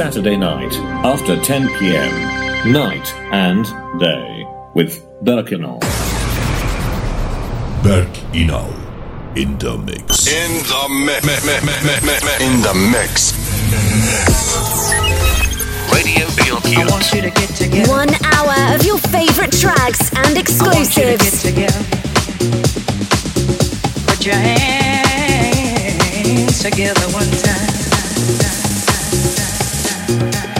Saturday night after 10 p.m. Night and day with Berk Inal. Berk Inal in the mix. In the mix. In the mix. Radio BLQ. One hour of your favorite tracks and exclusives. Put your hands together one time. Drop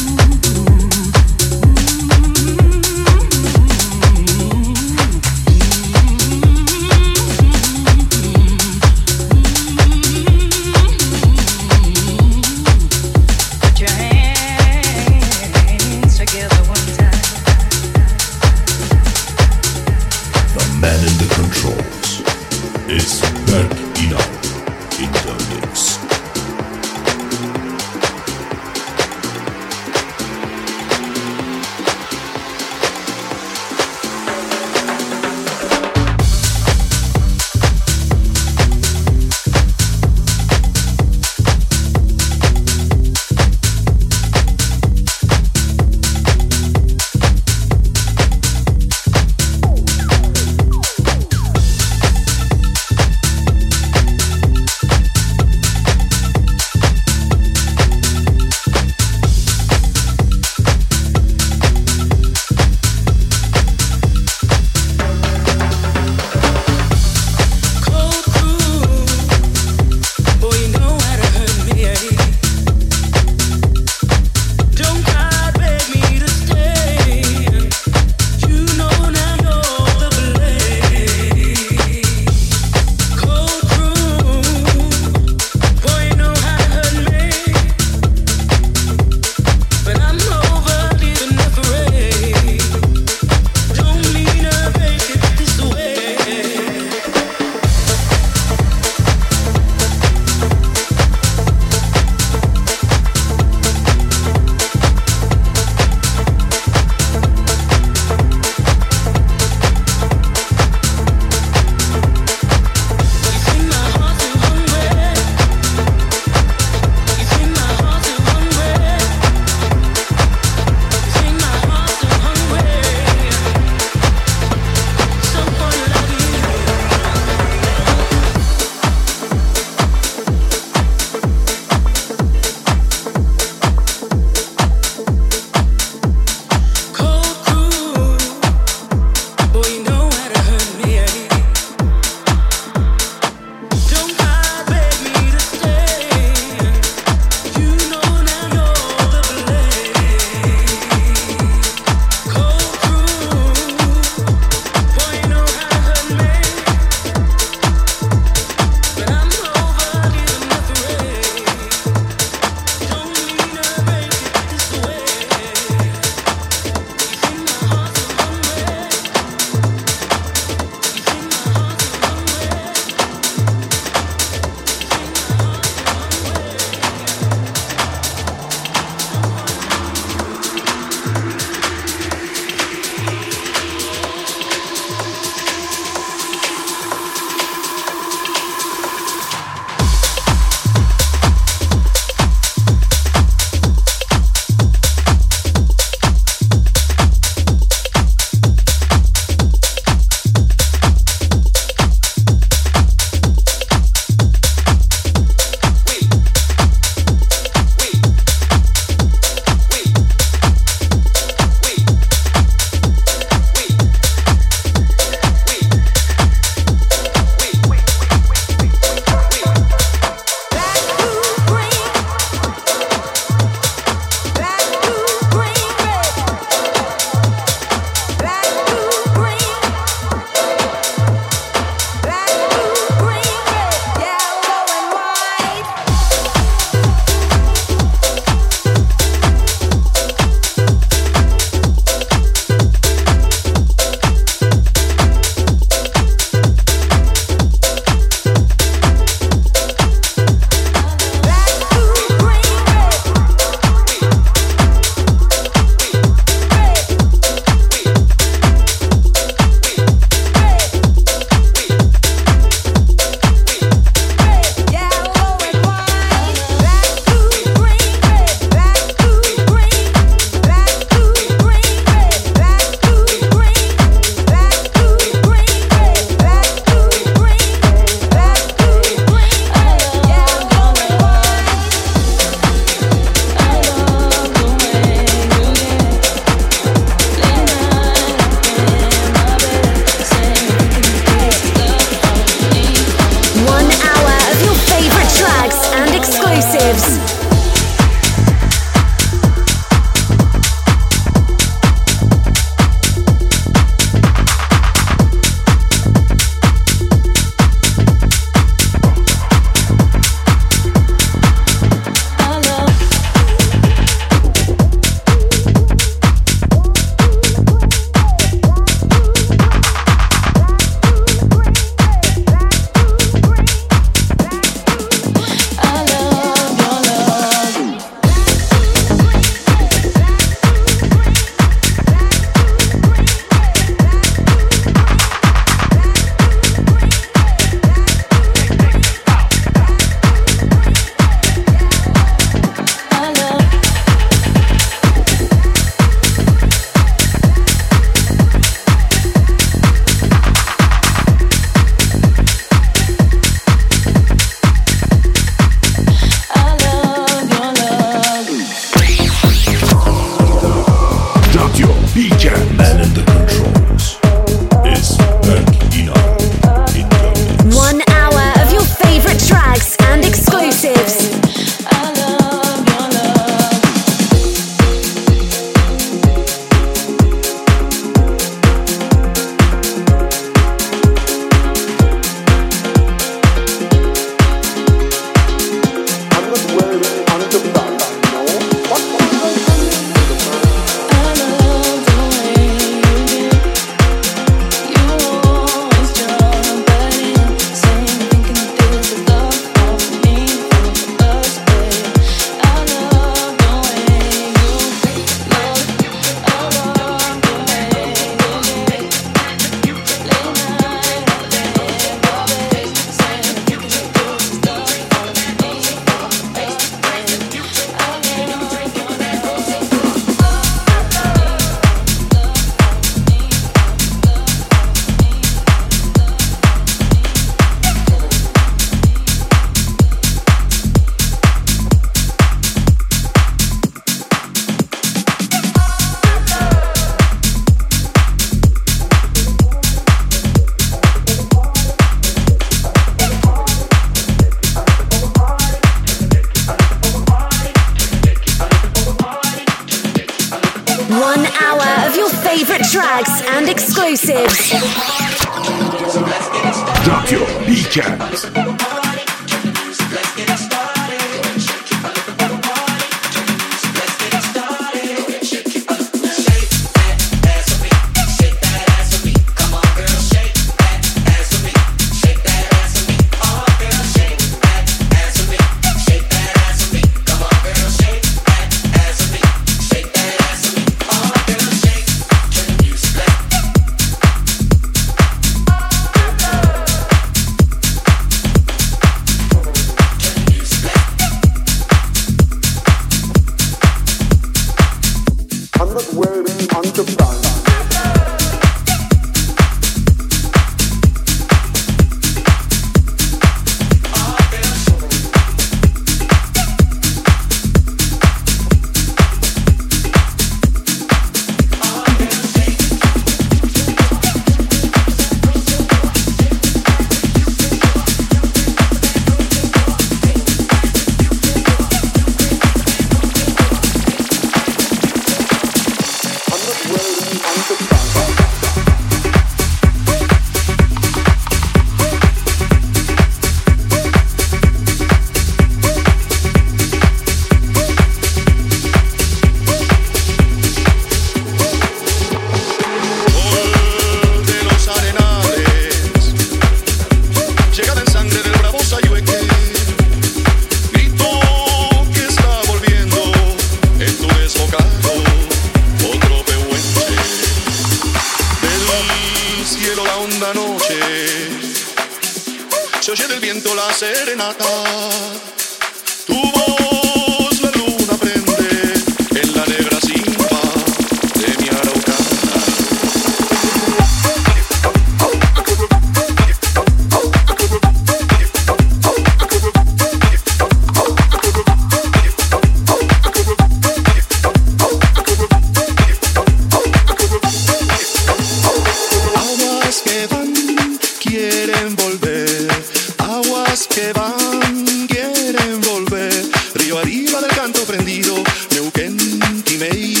Hey.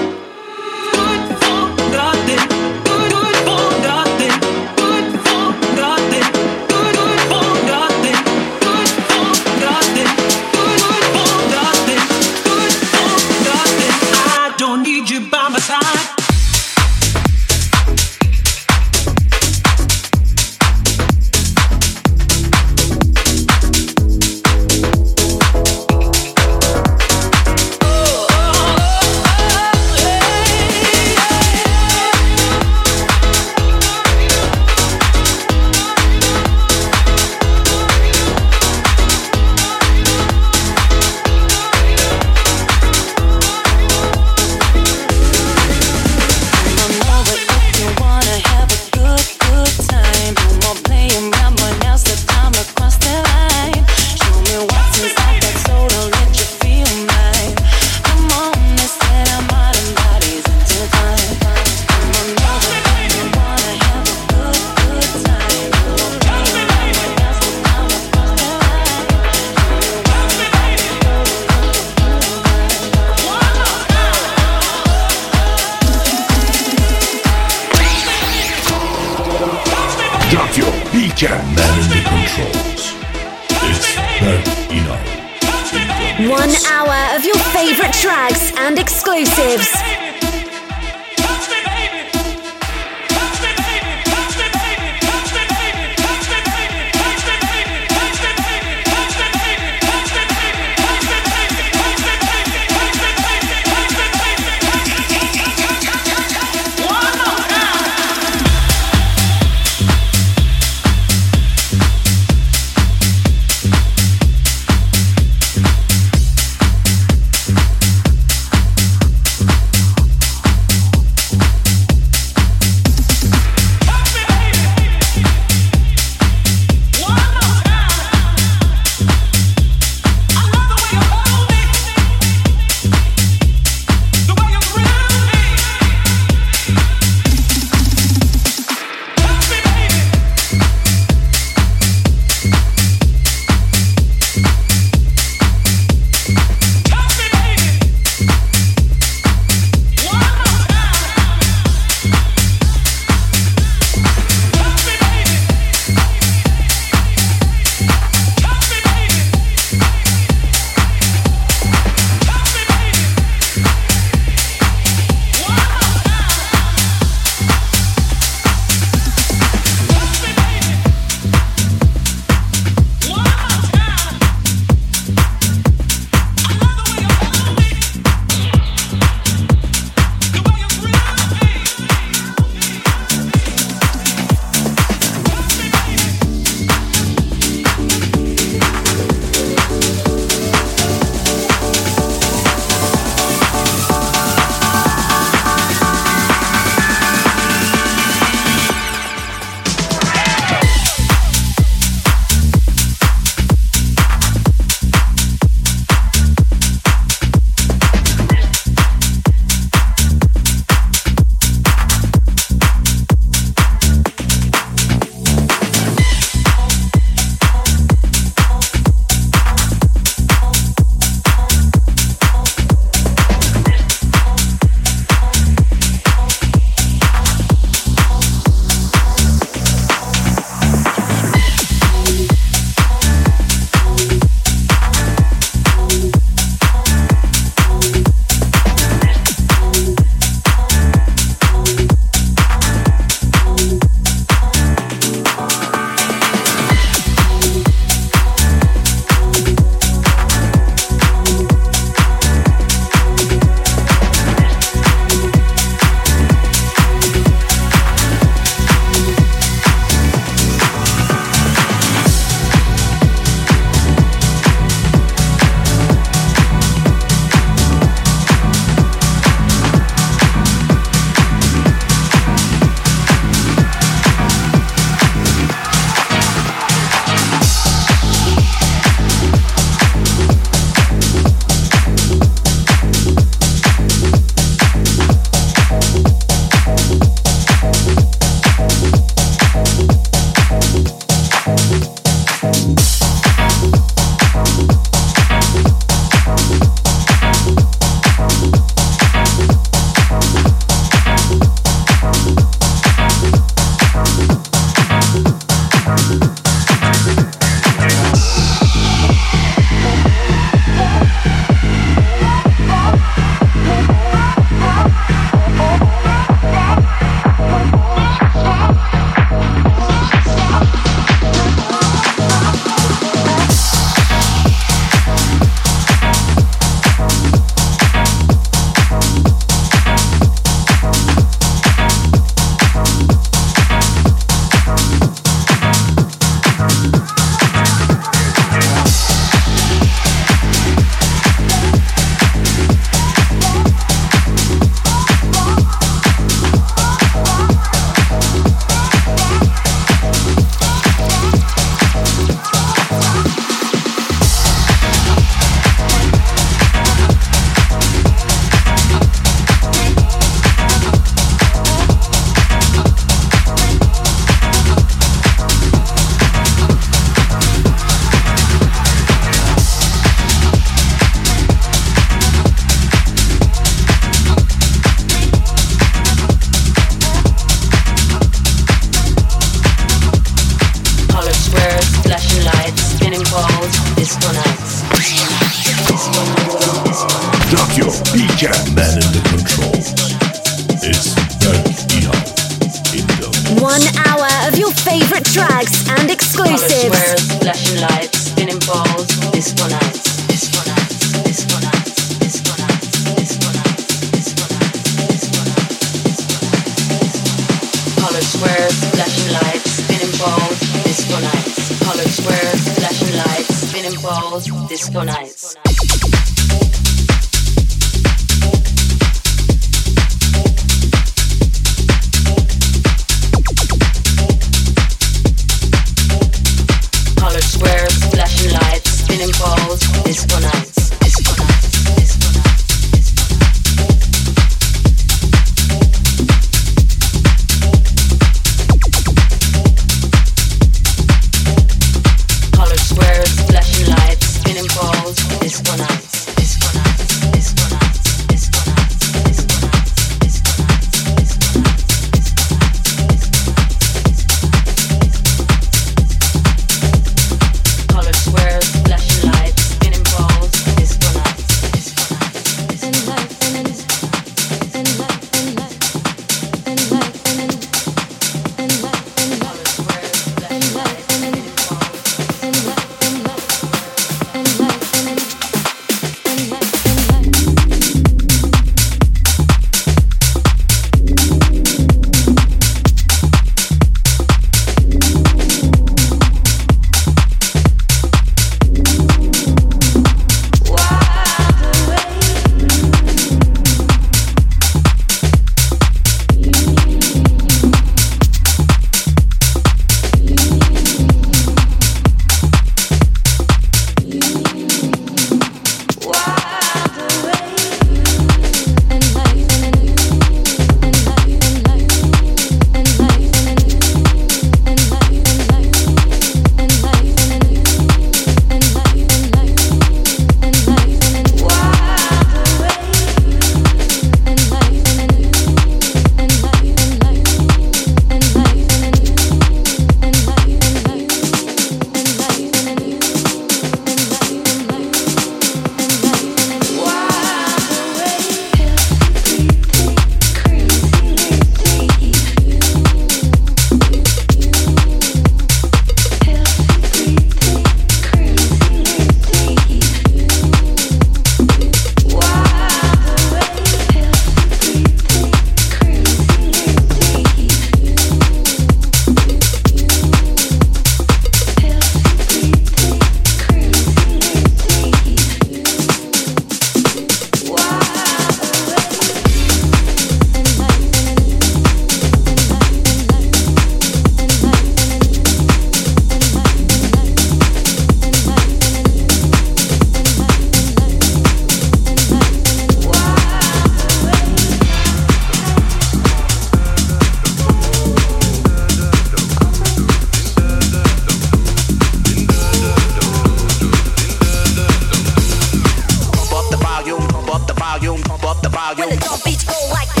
Don't be go like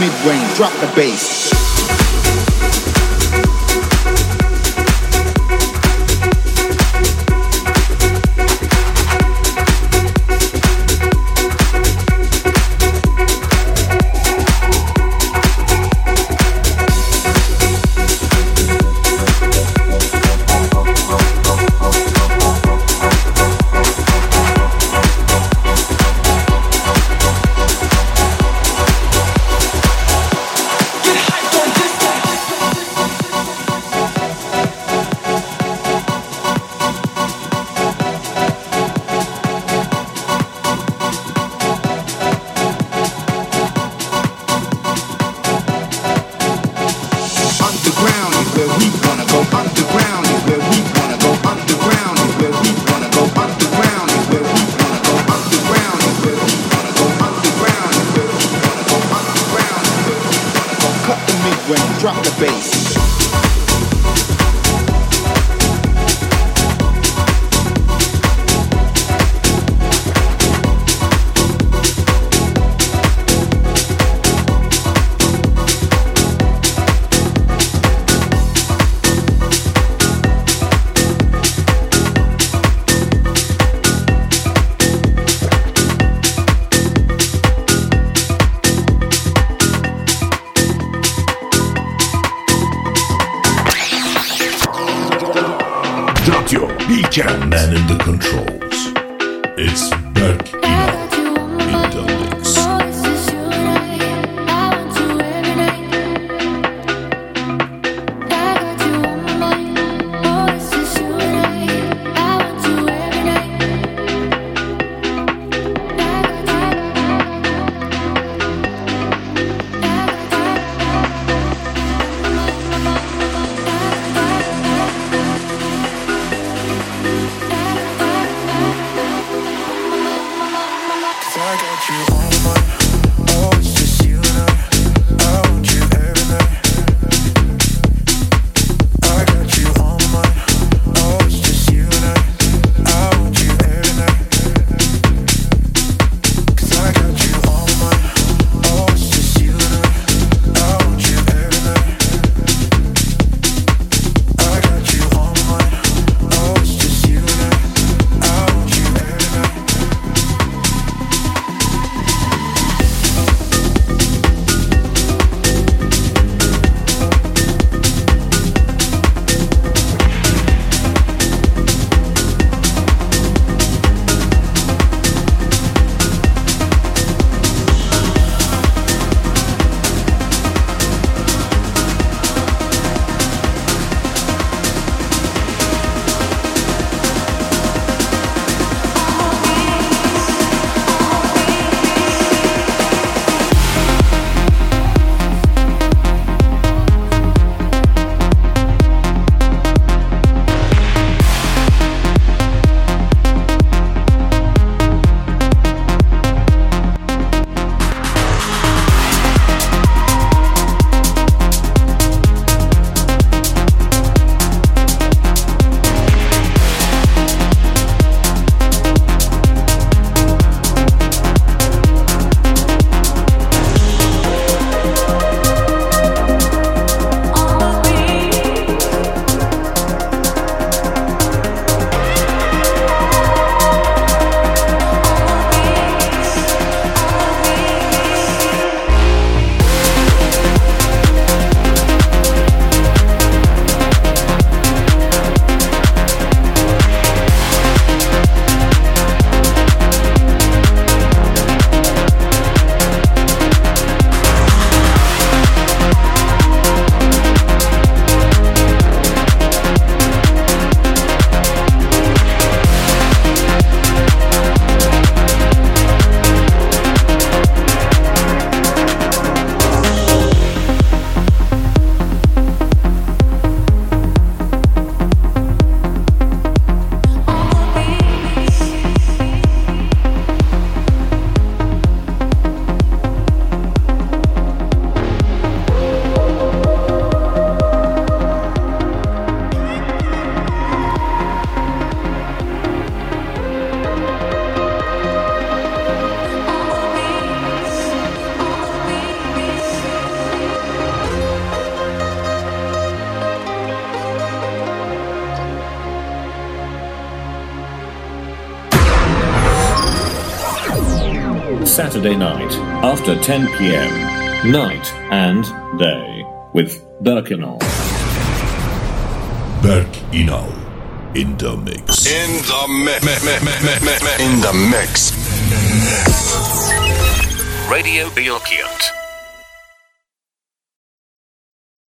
Mid range, drop the bass. after 10 pm, night and day, with Berk Inal. Berkinol in the mix. In the mix. In the mix. Radio Bilkent.